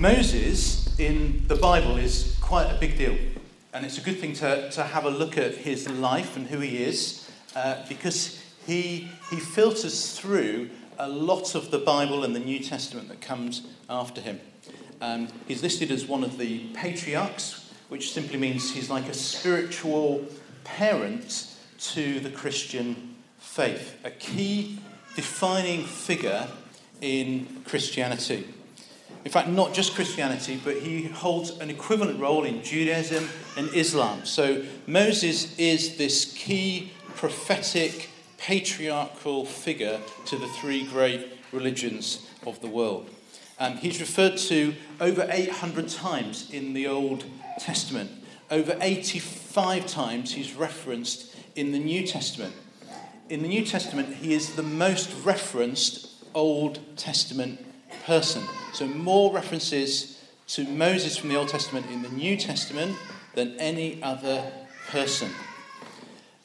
Moses in the Bible is quite a big deal. And it's a good thing to, to have a look at his life and who he is uh, because he, he filters through a lot of the Bible and the New Testament that comes after him. Um, he's listed as one of the patriarchs, which simply means he's like a spiritual parent to the Christian faith, a key defining figure in Christianity. In fact, not just Christianity, but he holds an equivalent role in Judaism and Islam. So Moses is this key prophetic, patriarchal figure to the three great religions of the world. Um, he's referred to over 800 times in the Old Testament. Over 85 times he's referenced in the New Testament. In the New Testament, he is the most referenced Old Testament person. So, more references to Moses from the Old Testament in the New Testament than any other person.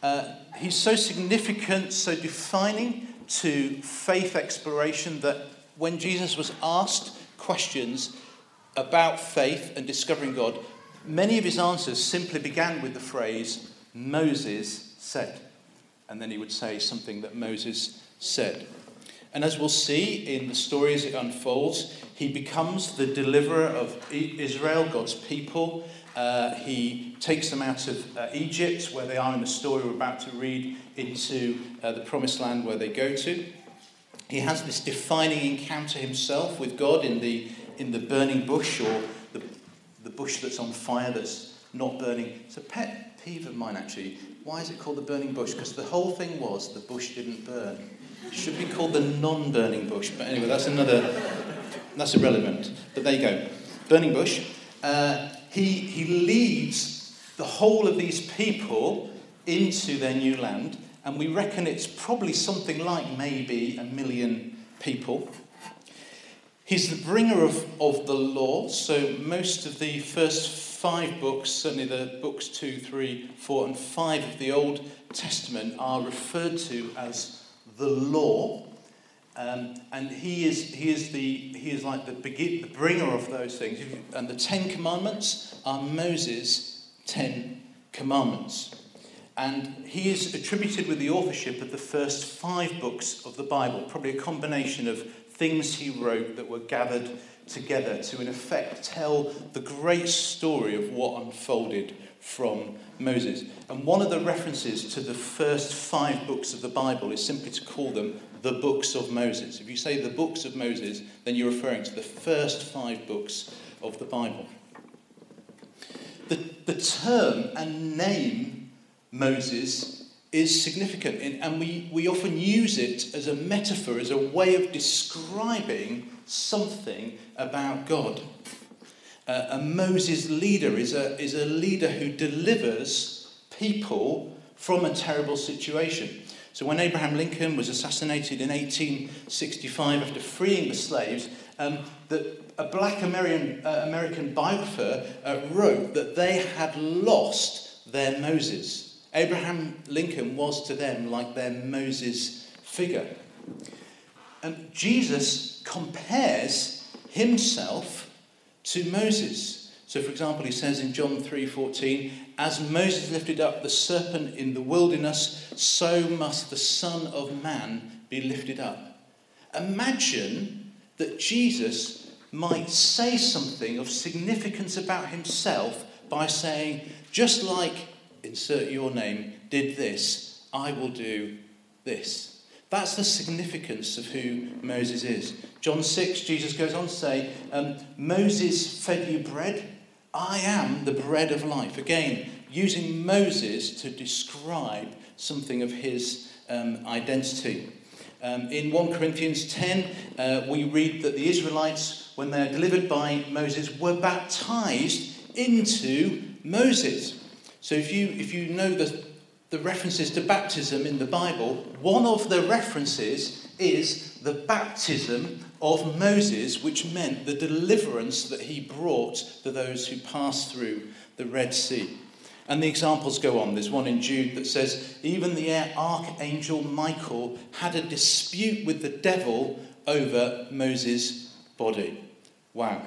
Uh, he's so significant, so defining to faith exploration that when Jesus was asked questions about faith and discovering God, many of his answers simply began with the phrase, Moses said. And then he would say something that Moses said. And as we'll see in the story as it unfolds, he becomes the deliverer of Israel, God's people. Uh, he takes them out of uh, Egypt, where they are in the story we're about to read, into uh, the promised land where they go to. He has this defining encounter himself with God in the, in the burning bush, or the, the bush that's on fire that's not burning. It's a pet peeve of mine, actually. Why is it called the burning bush? Because the whole thing was the bush didn't burn. Should be called the non burning bush, but anyway, that's another, that's irrelevant. But there you go. Burning bush. Uh, he, he leads the whole of these people into their new land, and we reckon it's probably something like maybe a million people. He's the bringer of, of the law, so most of the first five books, certainly the books two, three, four, and five of the Old Testament, are referred to as the law. Um, and he is, he is, the, he is like the, begin, the bringer of those things. And the Ten Commandments are Moses' Ten Commandments. And he is attributed with the authorship of the first five books of the Bible, probably a combination of things he wrote that were gathered together to, in effect, tell the great story of what unfolded from Moses. And one of the references to the first five books of the Bible is simply to call them the books of Moses. If you say the books of Moses, then you're referring to the first five books of the Bible. The, the term and name Moses is significant, and we, we often use it as a metaphor, as a way of describing something about God. Uh, a Moses leader is a, is a leader who delivers people from a terrible situation. So when Abraham Lincoln was assassinated in 1865 after freeing the slaves, um, the, a black American, uh, American biographer uh, wrote that they had lost their Moses. Abraham Lincoln was to them like their Moses figure. And Jesus compares himself to Moses. So, for example, he says in John 3:14, "As Moses lifted up the serpent in the wilderness, so must the Son of Man be lifted up." Imagine that Jesus might say something of significance about himself by saying, "Just like insert your name did this, I will do this." That's the significance of who Moses is. John 6, Jesus goes on to say, um, Moses fed you bread. I am the bread of life. Again, using Moses to describe something of his um, identity. Um, in 1 Corinthians 10, uh, we read that the Israelites, when they are delivered by Moses, were baptized into Moses. So if you, if you know the the references to baptism in the Bible, one of the references is the baptism of Moses, which meant the deliverance that he brought to those who passed through the Red Sea. And the examples go on. There's one in Jude that says, even the archangel Michael had a dispute with the devil over Moses' body. Wow.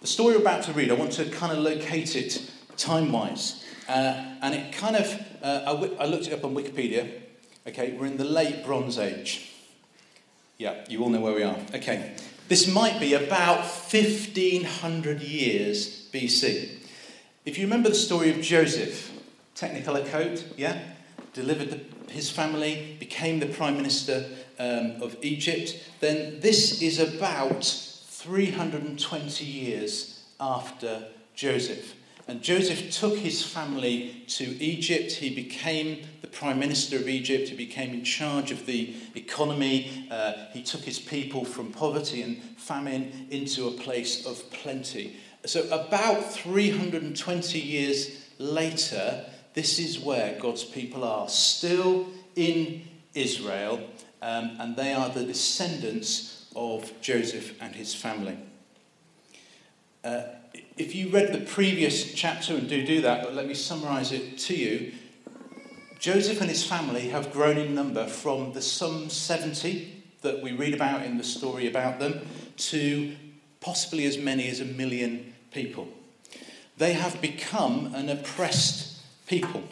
The story we're about to read, I want to kind of locate it time wise. Uh, and it kind of, uh, I, w- I looked it up on Wikipedia. Okay, we're in the late Bronze Age. Yeah, you all know where we are. Okay, this might be about 1500 years BC. If you remember the story of Joseph, Technicolor coat, yeah? Delivered the, his family, became the prime minister um, of Egypt, then this is about 320 years after Joseph. And Joseph took his family to Egypt. He became the prime minister of Egypt. He became in charge of the economy. Uh, he took his people from poverty and famine into a place of plenty. So, about 320 years later, this is where God's people are, still in Israel, um, and they are the descendants of Joseph and his family. Uh, if you read the previous chapter, and do do that, but let me summarize it to you. Joseph and his family have grown in number from the some 70 that we read about in the story about them to possibly as many as a million people. They have become an oppressed people.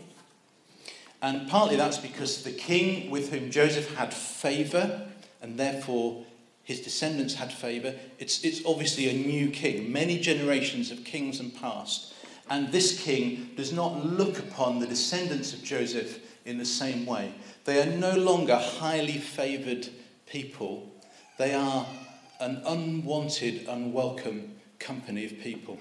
And partly that's because the king with whom Joseph had favour, and therefore his descendants had favour. It's, it's obviously a new king. Many generations of kings and past. And this king does not look upon the descendants of Joseph in the same way. They are no longer highly favoured people, they are an unwanted, unwelcome company of people.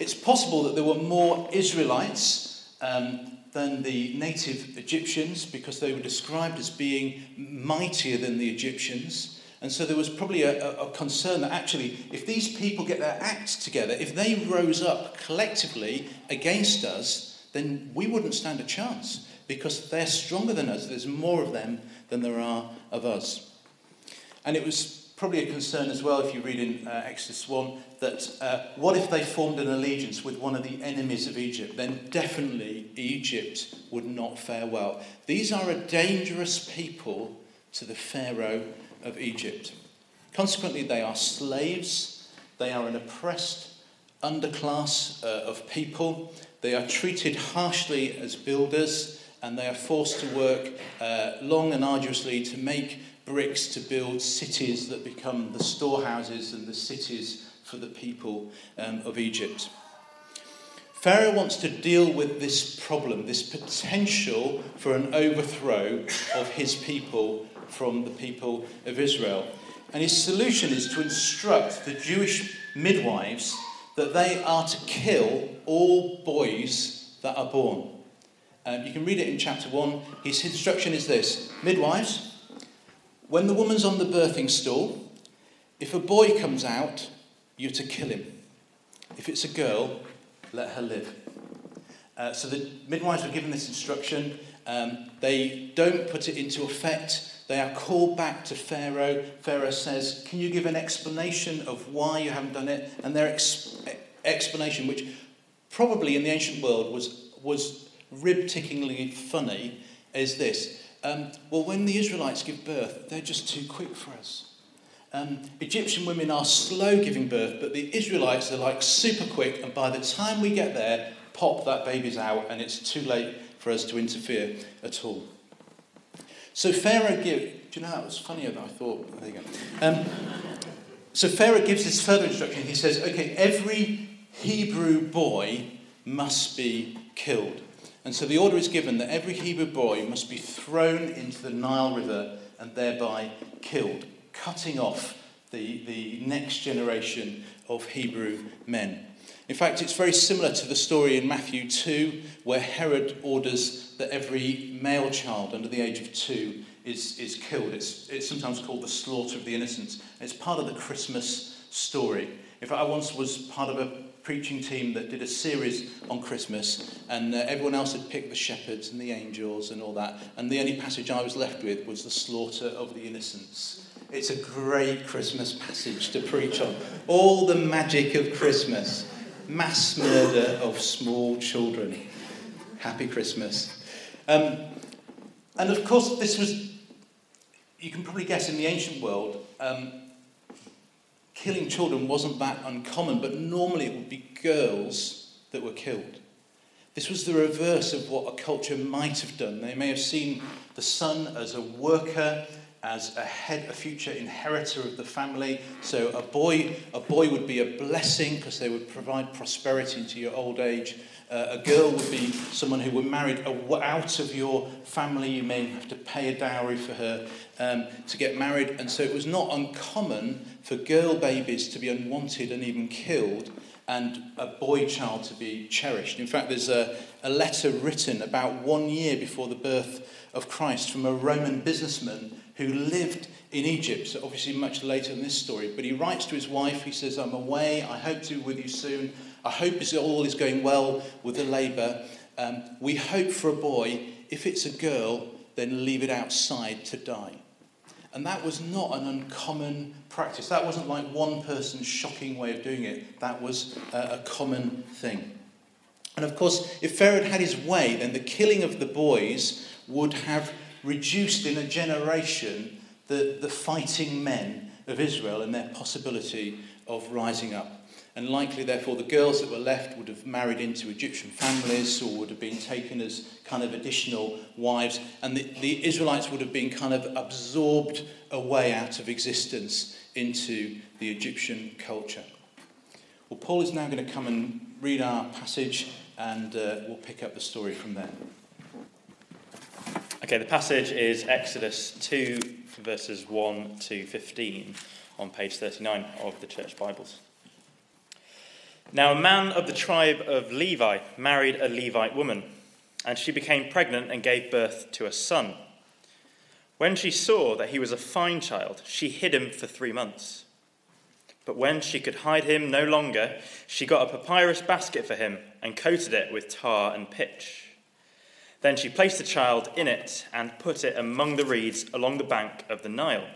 It's possible that there were more Israelites um, than the native Egyptians because they were described as being mightier than the Egyptians. And so there was probably a, a, concern that actually, if these people get their acts together, if they rose up collectively against us, then we wouldn't stand a chance because they're stronger than us. There's more of them than there are of us. And it was probably a concern as well, if you read in uh, Exodus 1, that uh, what if they formed an allegiance with one of the enemies of Egypt? Then definitely Egypt would not fare well. These are a dangerous people to the Pharaoh of Egypt. Consequently, they are slaves, they are an oppressed underclass uh, of people, they are treated harshly as builders, and they are forced to work uh, long and arduously to make bricks to build cities that become the storehouses and the cities for the people um, of Egypt. Pharaoh wants to deal with this problem, this potential for an overthrow of his people from the people of Israel. And his solution is to instruct the Jewish midwives that they are to kill all boys that are born. Um, you can read it in chapter 1. His instruction is this Midwives, when the woman's on the birthing stool, if a boy comes out, you're to kill him. If it's a girl, let her live. Uh, so the midwives were given this instruction. Um, they don't put it into effect they are called back to Pharaoh. Pharaoh says, Can you give an explanation of why you haven't done it? And their ex- explanation, which probably in the ancient world was, was rib tickingly funny, is this. Um, well, when the Israelites give birth, they're just too quick for us. Um, Egyptian women are slow giving birth, but the Israelites are like super quick, and by the time we get there, pop, that baby's out, and it's too late for us to interfere at all. So Pharaoh gives, do you know that was funnier than I thought? There you go. Um, so Pharaoh gives this further instruction. He says, okay, every Hebrew boy must be killed. And so the order is given that every Hebrew boy must be thrown into the Nile River and thereby killed, cutting off the, the next generation of Hebrew men. In fact, it's very similar to the story in Matthew 2, where Herod orders that every male child under the age of two is, is killed. It's, it's sometimes called the slaughter of the innocents. It's part of the Christmas story. In fact, I once was part of a preaching team that did a series on Christmas, and uh, everyone else had picked the shepherds and the angels and all that, and the only passage I was left with was the slaughter of the innocents. It's a great Christmas passage to preach on. All the magic of Christmas mass murder of small children. Happy Christmas. Um, and of course, this was, you can probably guess, in the ancient world, um, killing children wasn't that uncommon, but normally it would be girls that were killed. This was the reverse of what a culture might have done. They may have seen the son as a worker, as a head, a future inheritor of the family. So a boy, a boy would be a blessing because they would provide prosperity into your old age. Uh, a girl would be someone who were married out of your family. You may have to pay a dowry for her um, to get married. And so it was not uncommon for girl babies to be unwanted and even killed, and a boy child to be cherished. In fact, there's a, a letter written about one year before the birth of Christ from a Roman businessman who lived in Egypt, so obviously much later in this story. But he writes to his wife, he says, I'm away, I hope to be with you soon. I hope all is going well with the labour. Um, we hope for a boy. If it's a girl, then leave it outside to die. And that was not an uncommon practice. That wasn't like one person's shocking way of doing it. That was a, a common thing. And of course, if Pharaoh had his way, then the killing of the boys would have reduced in a generation the, the fighting men of Israel and their possibility of rising up. And likely, therefore, the girls that were left would have married into Egyptian families or would have been taken as kind of additional wives. And the, the Israelites would have been kind of absorbed away out of existence into the Egyptian culture. Well, Paul is now going to come and read our passage and uh, we'll pick up the story from there. Okay, the passage is Exodus 2, verses 1 to 15 on page 39 of the Church Bibles. Now, a man of the tribe of Levi married a Levite woman, and she became pregnant and gave birth to a son. When she saw that he was a fine child, she hid him for three months. But when she could hide him no longer, she got a papyrus basket for him and coated it with tar and pitch. Then she placed the child in it and put it among the reeds along the bank of the Nile.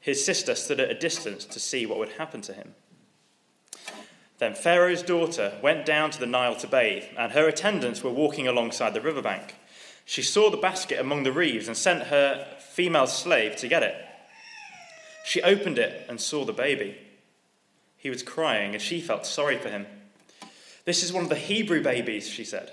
His sister stood at a distance to see what would happen to him. Then Pharaoh's daughter went down to the Nile to bathe, and her attendants were walking alongside the riverbank. She saw the basket among the reeds and sent her female slave to get it. She opened it and saw the baby. He was crying, and she felt sorry for him. This is one of the Hebrew babies, she said.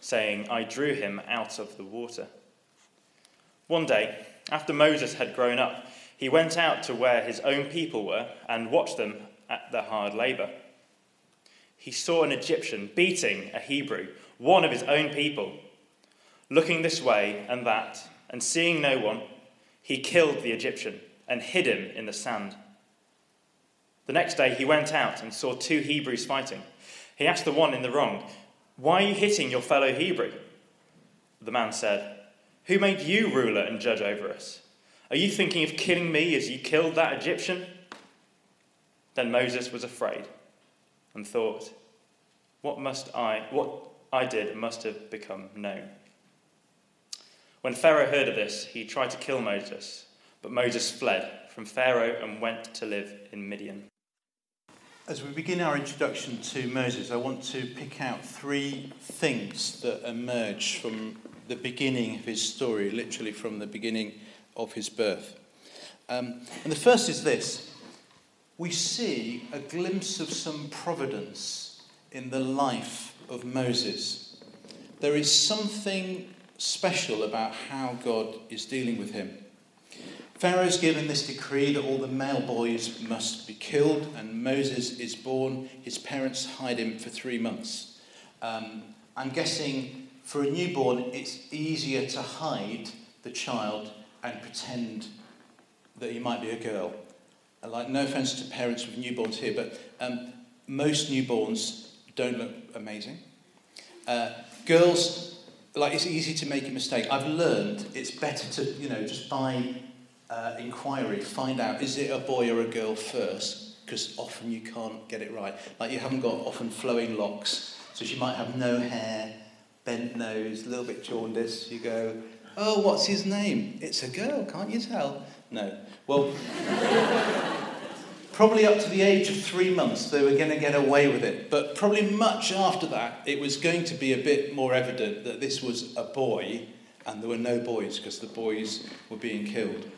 saying, I drew him out of the water. One day, after Moses had grown up, he went out to where his own people were and watched them at their hard labor he saw an Egyptian beating a Hebrew, one of his own people. Looking this way and that, and seeing no one, he killed the Egyptian and hid him in the sand. The next day he went out and saw two Hebrews fighting. He asked the one in the wrong, Why are you hitting your fellow Hebrew? The man said, Who made you ruler and judge over us? Are you thinking of killing me as you killed that Egyptian? Then Moses was afraid and thought, what must I, what I did must have become known. When Pharaoh heard of this, he tried to kill Moses, but Moses fled from Pharaoh and went to live in Midian. As we begin our introduction to Moses, I want to pick out three things that emerge from the beginning of his story, literally from the beginning of his birth. Um, and the first is this we see a glimpse of some providence in the life of Moses. There is something special about how God is dealing with him. Pharaoh's given this decree that all the male boys must be killed, and Moses is born. His parents hide him for three months. Um, I'm guessing for a newborn, it's easier to hide the child and pretend that he might be a girl like no offense to parents with newborns here, but um, most newborns don't look amazing. Uh, girls, like it's easy to make a mistake. I've learned it's better to, you know, just by uh, inquiry find out is it a boy or a girl first. because often you can't get it right. Like you haven't got often flowing locks, so she might have no hair, bent nose, a little bit jaundiced. You go, oh, what's his name? It's a girl, can't you tell? No. Well, probably up to the age of three months, they were going to get away with it. But probably much after that, it was going to be a bit more evident that this was a boy and there were no boys because the boys were being killed.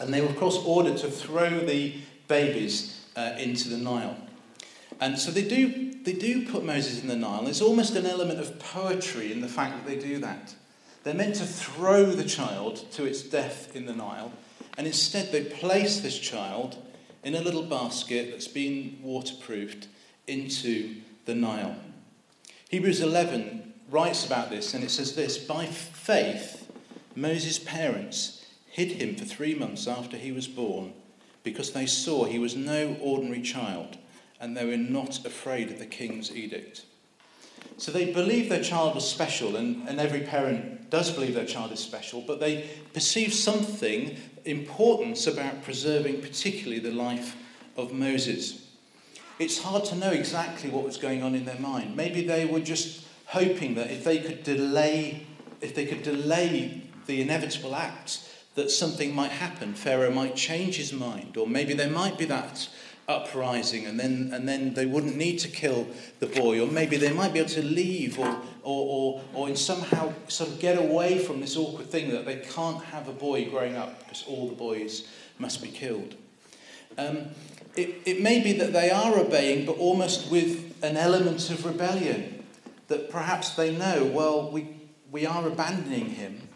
And they were, of course, ordered to throw the babies uh, into the Nile. And so they do, they do put Moses in the Nile. There's almost an element of poetry in the fact that they do that. They're meant to throw the child to its death in the Nile, and instead they place this child in a little basket that's been waterproofed into the Nile. Hebrews 11 writes about this, and it says this By faith, Moses' parents hid him for three months after he was born because they saw he was no ordinary child and they were not afraid of the king's edict. So they believed their child was special, and, and every parent does believe their child is special, but they perceive something importance about preserving particularly the life of Moses. It's hard to know exactly what was going on in their mind. Maybe they were just hoping that if they could delay, if they could delay the inevitable act, that something might happen. Pharaoh might change his mind, or maybe there might be that uprising and then, and then they wouldn't need to kill the boy, or maybe they might be able to leave or, or, or, or in somehow sort of get away from this awkward thing that they can't have a boy growing up because all the boys must be killed. Um, it, it may be that they are obeying, but almost with an element of rebellion. That perhaps they know, well, we, we are abandoning him,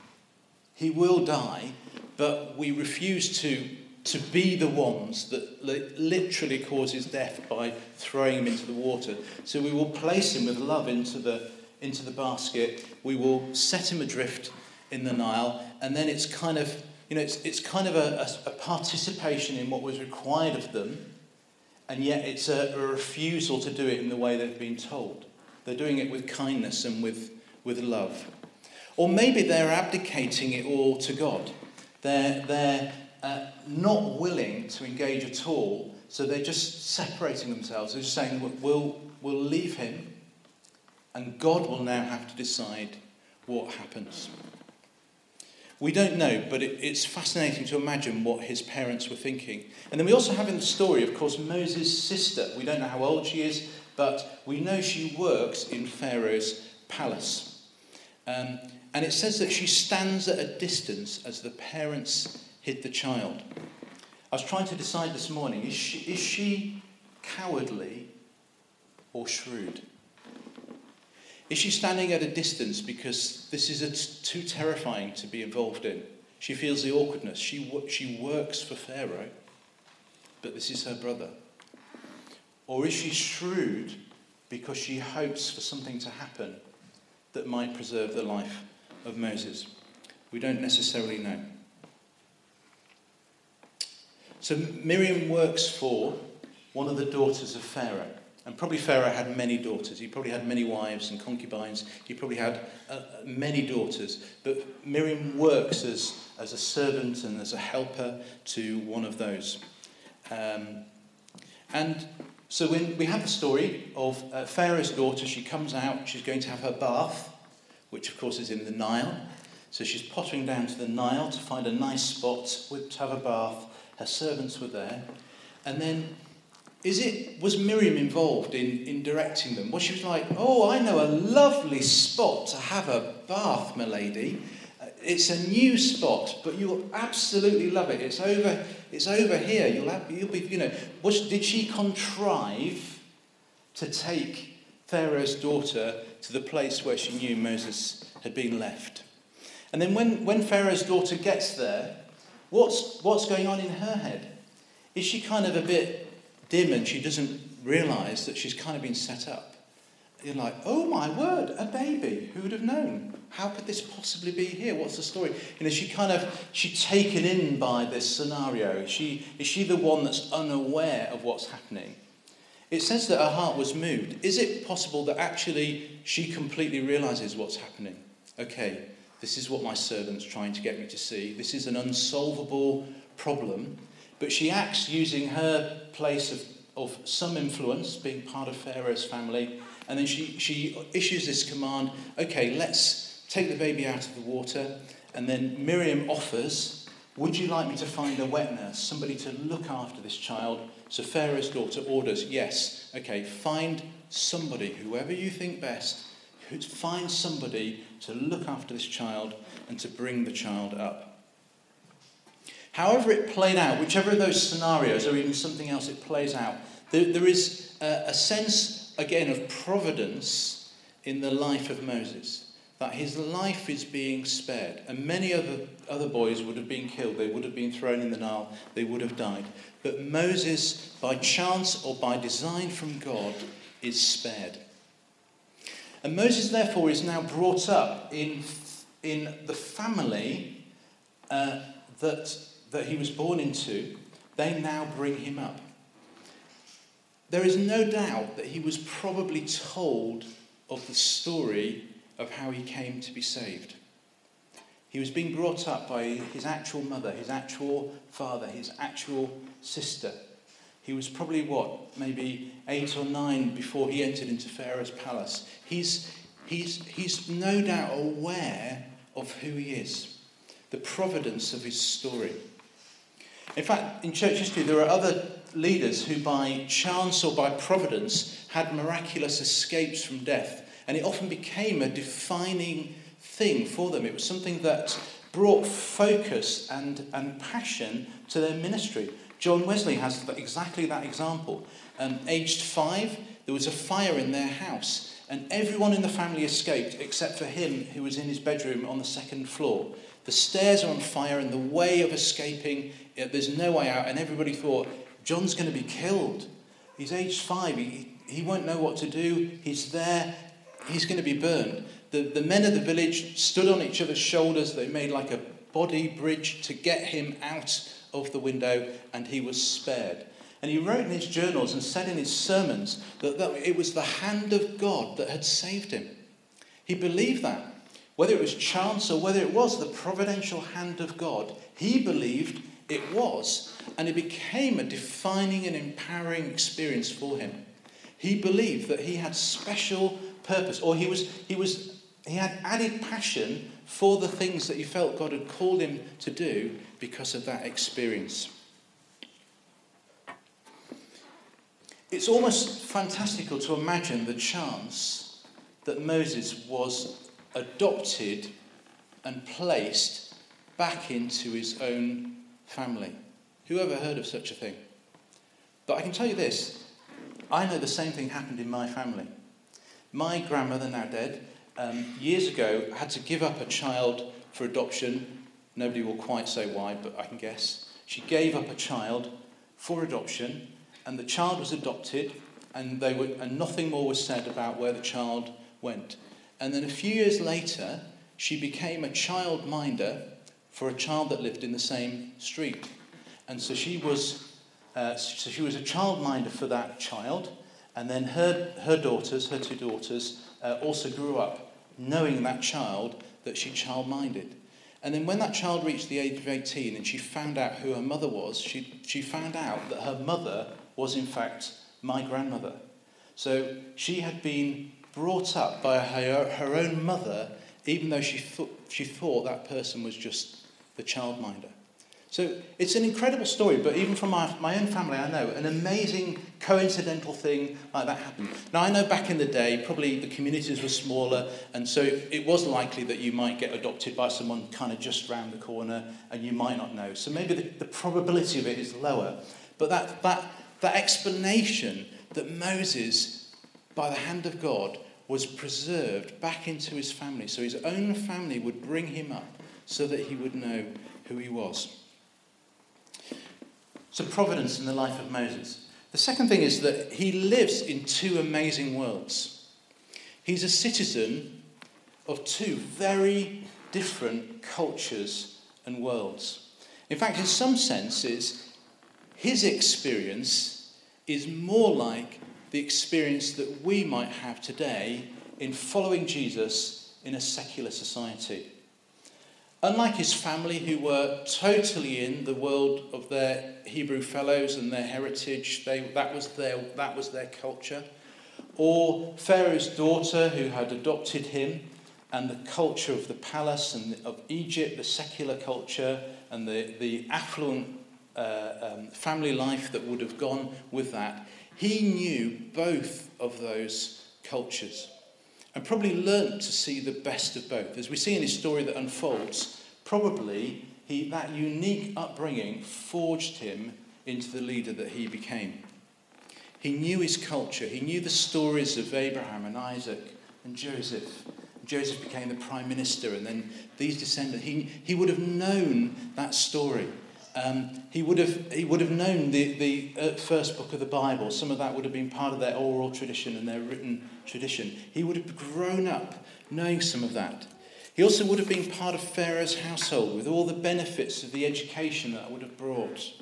he will die, but we refuse to to be the ones that literally causes death by throwing him into the water. So we will place him with love into the, into the basket. We will set him adrift in the Nile. And then it's kind of, you know, it's, it's kind of a, a, a participation in what was required of them. And yet it's a, a refusal to do it in the way they've been told. They're doing it with kindness and with, with love. Or maybe they're abdicating it all to God. They're, they're uh, not willing to engage at all, so they're just separating themselves. They're just saying, we'll, we'll leave him, and God will now have to decide what happens. We don't know, but it, it's fascinating to imagine what his parents were thinking. And then we also have in the story, of course, Moses' sister. We don't know how old she is, but we know she works in Pharaoh's palace. Um, and it says that she stands at a distance as the parents hid the child. I was trying to decide this morning is she, is she cowardly or shrewd? Is she standing at a distance because this is too terrifying to be involved in? She feels the awkwardness. She, she works for Pharaoh, but this is her brother. Or is she shrewd because she hopes for something to happen that might preserve the life of Moses? We don't necessarily know. So Miriam works for one of the daughters of Pharaoh. And probably Pharaoh had many daughters. He probably had many wives and concubines. He probably had uh, many daughters. But Miriam works as, as a servant and as a helper to one of those. Um, and so when we have the story of uh, Pharaoh's daughter, she comes out, she's going to have her bath, which of course is in the Nile. So she's pottering down to the Nile to find a nice spot to have a bath her servants were there. And then, is it, was Miriam involved in, in directing them? Was she was like, oh, I know a lovely spot to have a bath, my lady. Uh, it's a new spot, but you'll absolutely love it. It's over, it's over here. You'll, have, you'll be, you know, was, did she contrive to take Pharaoh's daughter to the place where she knew Moses had been left? And then when, when Pharaoh's daughter gets there, What's, what's going on in her head? Is she kind of a bit dim and she doesn't realize that she's kind of been set up? You're like, oh my word, a baby. Who would have known? How could this possibly be here? What's the story? You know, she kind of she's taken in by this scenario. She is she the one that's unaware of what's happening? It says that her heart was moved. Is it possible that actually she completely realizes what's happening? Okay, this is what my servant's trying to get me to see. This is an unsolvable problem. but she acts using her place of, of some influence, being part of Pharaoh's family, and then she, she issues this command okay, let's take the baby out of the water. And then Miriam offers, Would you like me to find a wet nurse, somebody to look after this child? So Pharaoh's daughter orders, Yes, okay, find somebody, whoever you think best, find somebody to look after this child and to bring the child up. However, it played out, whichever of those scenarios or even something else it plays out, there, there is a, a sense, again, of providence in the life of Moses. That his life is being spared. And many other, other boys would have been killed. They would have been thrown in the Nile. They would have died. But Moses, by chance or by design from God, is spared. And Moses, therefore, is now brought up in, in the family uh, that that he was born into, they now bring him up. There is no doubt that he was probably told of the story of how he came to be saved. He was being brought up by his actual mother, his actual father, his actual sister. He was probably what, maybe eight or nine before he entered into Pharaoh's palace. He's, he's, he's no doubt aware of who he is, the providence of his story. In fact, in church history, there are other leaders who, by chance or by providence, had miraculous escapes from death. And it often became a defining thing for them. It was something that brought focus and, and passion to their ministry. John Wesley has exactly that example. Um, aged five, there was a fire in their house, and everyone in the family escaped except for him who was in his bedroom on the second floor. The stairs are on fire, and the way of escaping there's no way out. And everybody thought, John's going to be killed. He's aged five. He, he won't know what to do. He's there. He's going to be burned. The, the men of the village stood on each other's shoulders. They made like a body bridge to get him out of the window, and he was spared. And he wrote in his journals and said in his sermons that, that it was the hand of God that had saved him. He believed that. Whether it was chance or whether it was the providential hand of God, he believed it was, and it became a defining and empowering experience for him. He believed that he had special purpose, or he was he was he had added passion for the things that he felt God had called him to do because of that experience. It's almost fantastical to imagine the chance that Moses was adopted and placed back into his own family. Who ever heard of such a thing? But I can tell you this I know the same thing happened in my family. My grandmother, now dead, um, years ago had to give up a child for adoption. Nobody will quite say why, but I can guess. She gave up a child for adoption, and the child was adopted, and, they were, and nothing more was said about where the child went. And then a few years later, she became a child minder for a child that lived in the same street. And so she was, uh, so she was a childminder for that child. And then her, her daughters, her two daughters, uh, also grew up knowing that child that she childminded. And then when that child reached the age of 18 and she found out who her mother was, she, she found out that her mother was in fact my grandmother. So she had been brought up by her, her own mother, even though she, th- she thought that person was just the childminder. So it's an incredible story, but even from my, my own family, I know an amazing coincidental thing like that happened. Now, I know back in the day, probably the communities were smaller, and so it was likely that you might get adopted by someone kind of just round the corner, and you might not know. So maybe the, the probability of it is lower. But that, that, that explanation that Moses, by the hand of God, was preserved back into his family, so his own family would bring him up so that he would know who he was. So, providence in the life of Moses. The second thing is that he lives in two amazing worlds. He's a citizen of two very different cultures and worlds. In fact, in some senses, his experience is more like the experience that we might have today in following Jesus in a secular society. Unlike his family, who were totally in the world of their Hebrew fellows and their heritage, they, that, was their, that was their culture, or Pharaoh's daughter, who had adopted him, and the culture of the palace and of Egypt, the secular culture, and the, the affluent uh, um, family life that would have gone with that, he knew both of those cultures and probably learnt to see the best of both. As we see in his story that unfolds, probably he, that unique upbringing forged him into the leader that he became. He knew his culture, he knew the stories of Abraham and Isaac and Joseph. Joseph became the prime minister, and then these descendants. He, he would have known that story. Um, he, would have, he would have known the, the uh, first book of the Bible. Some of that would have been part of their oral tradition and their written tradition. He would have grown up knowing some of that. He also would have been part of Pharaoh's household with all the benefits of the education that would have brought.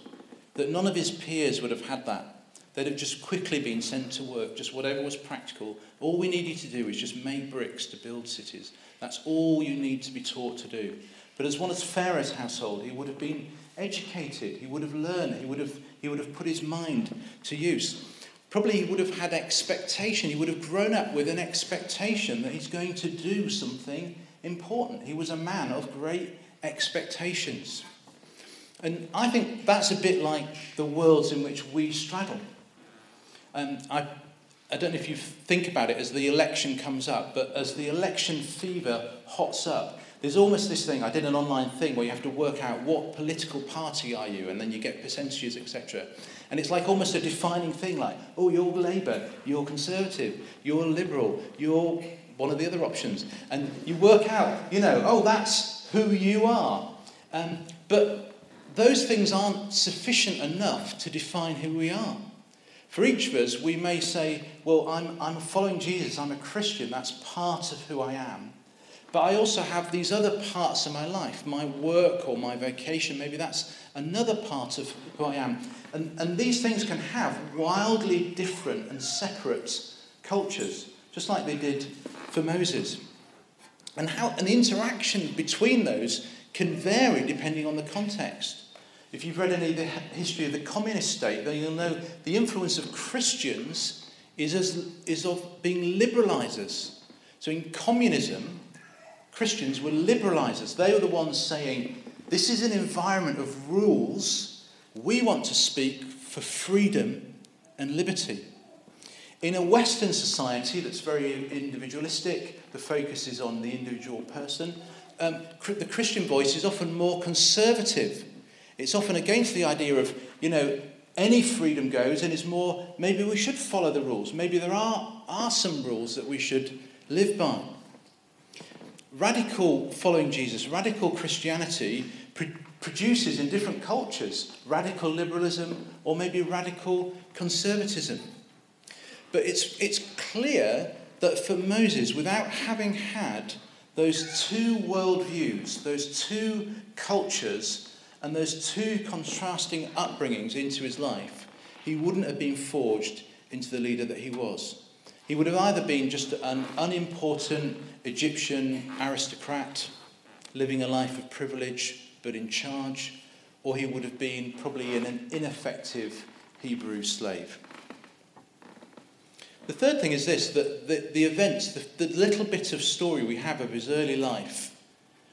That none of his peers would have had that. They'd have just quickly been sent to work, just whatever was practical. All we needed to do is just make bricks to build cities. That's all you need to be taught to do. But as one of Pharaoh's household, he would have been educated, he would have learned, he would have, he would have put his mind to use. Probably he would have had expectation, he would have grown up with an expectation that he's going to do something important. He was a man of great expectations. And I think that's a bit like the worlds in which we straddle. Um, I, I don't know if you think about it as the election comes up, but as the election fever hots up, there's almost this thing. I did an online thing where you have to work out what political party are you, and then you get percentages, etc. And it's like almost a defining thing, like, oh, you're Labour, you're Conservative, you're Liberal, you're one of the other options. And you work out, you know, oh, that's who you are. Um, but those things aren't sufficient enough to define who we are. For each of us, we may say, well, I'm, I'm following Jesus, I'm a Christian, that's part of who I am. But I also have these other parts of my life, my work or my vocation, maybe that's another part of who I am. And, and these things can have wildly different and separate cultures, just like they did for Moses. And, how, and the interaction between those can vary depending on the context. If you've read any of the history of the communist state, then you'll know the influence of Christians is, as, is of being liberalizers. So in communism, Christians were liberalizers. They were the ones saying, This is an environment of rules. We want to speak for freedom and liberty. In a Western society that's very individualistic, the focus is on the individual person, um, the Christian voice is often more conservative. It's often against the idea of, you know, any freedom goes, and it's more maybe we should follow the rules. Maybe there are, are some rules that we should live by radical following Jesus, radical Christianity produces in different cultures radical liberalism or maybe radical conservatism. But it's, it's clear that for Moses, without having had those two worldviews, those two cultures, and those two contrasting upbringings into his life, he wouldn't have been forged into the leader that he was. He would have either been just an unimportant Egyptian aristocrat living a life of privilege but in charge, or he would have been probably an ineffective Hebrew slave. The third thing is this that the, the events, the, the little bit of story we have of his early life,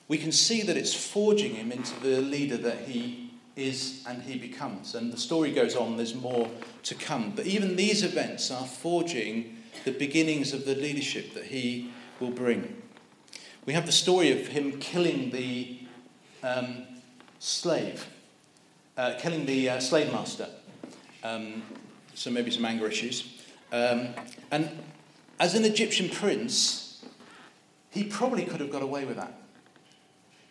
we can see that it's forging him into the leader that he is and he becomes. And the story goes on, there's more to come. But even these events are forging the beginnings of the leadership that he will bring. We have the story of him killing the um, slave, uh, killing the uh, slave master. Um, so maybe some anger issues. Um, and as an Egyptian prince, he probably could have got away with that.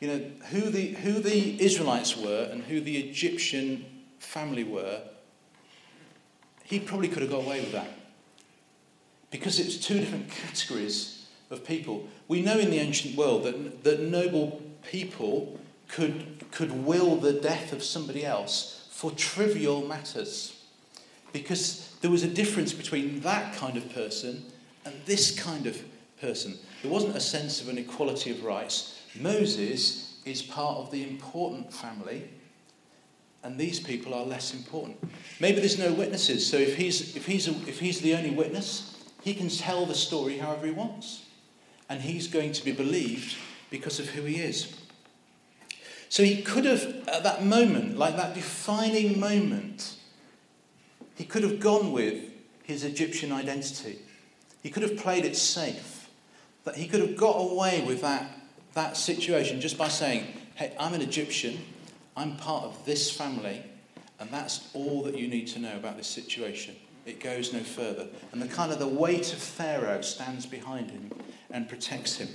You know, who the, who the Israelites were and who the Egyptian family were, he probably could have got away with that. Because it's two different categories of people. We know in the ancient world that, that noble people could, could will the death of somebody else for trivial matters. Because there was a difference between that kind of person and this kind of person. There wasn't a sense of an equality of rights. Moses is part of the important family, and these people are less important. Maybe there's no witnesses, so if he's, if he's, a, if he's the only witness, he can tell the story however he wants. And he's going to be believed because of who he is. So he could have, at that moment, like that defining moment, he could have gone with his Egyptian identity. He could have played it safe. That he could have got away with that, that situation just by saying, hey, I'm an Egyptian, I'm part of this family, and that's all that you need to know about this situation. It goes no further. And the kind of the weight of Pharaoh stands behind him and protects him.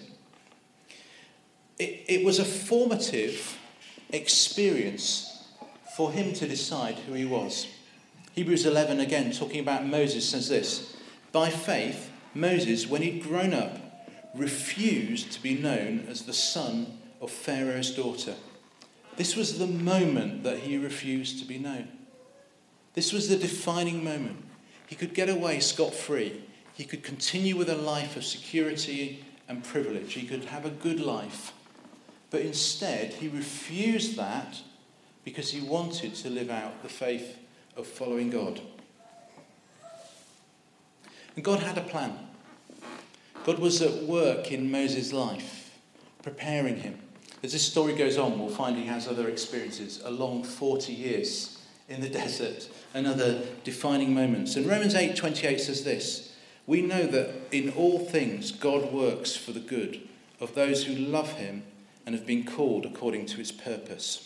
It, it was a formative experience for him to decide who he was. Hebrews 11, again, talking about Moses, says this By faith, Moses, when he'd grown up, refused to be known as the son of Pharaoh's daughter. This was the moment that he refused to be known. This was the defining moment. He could get away scot free. He could continue with a life of security and privilege. He could have a good life. But instead, he refused that because he wanted to live out the faith of following God. And God had a plan. God was at work in Moses' life, preparing him. As this story goes on, we'll find he has other experiences, a long 40 years in the desert and other defining moments. And Romans 8:28 says this, we know that in all things God works for the good of those who love him and have been called according to his purpose.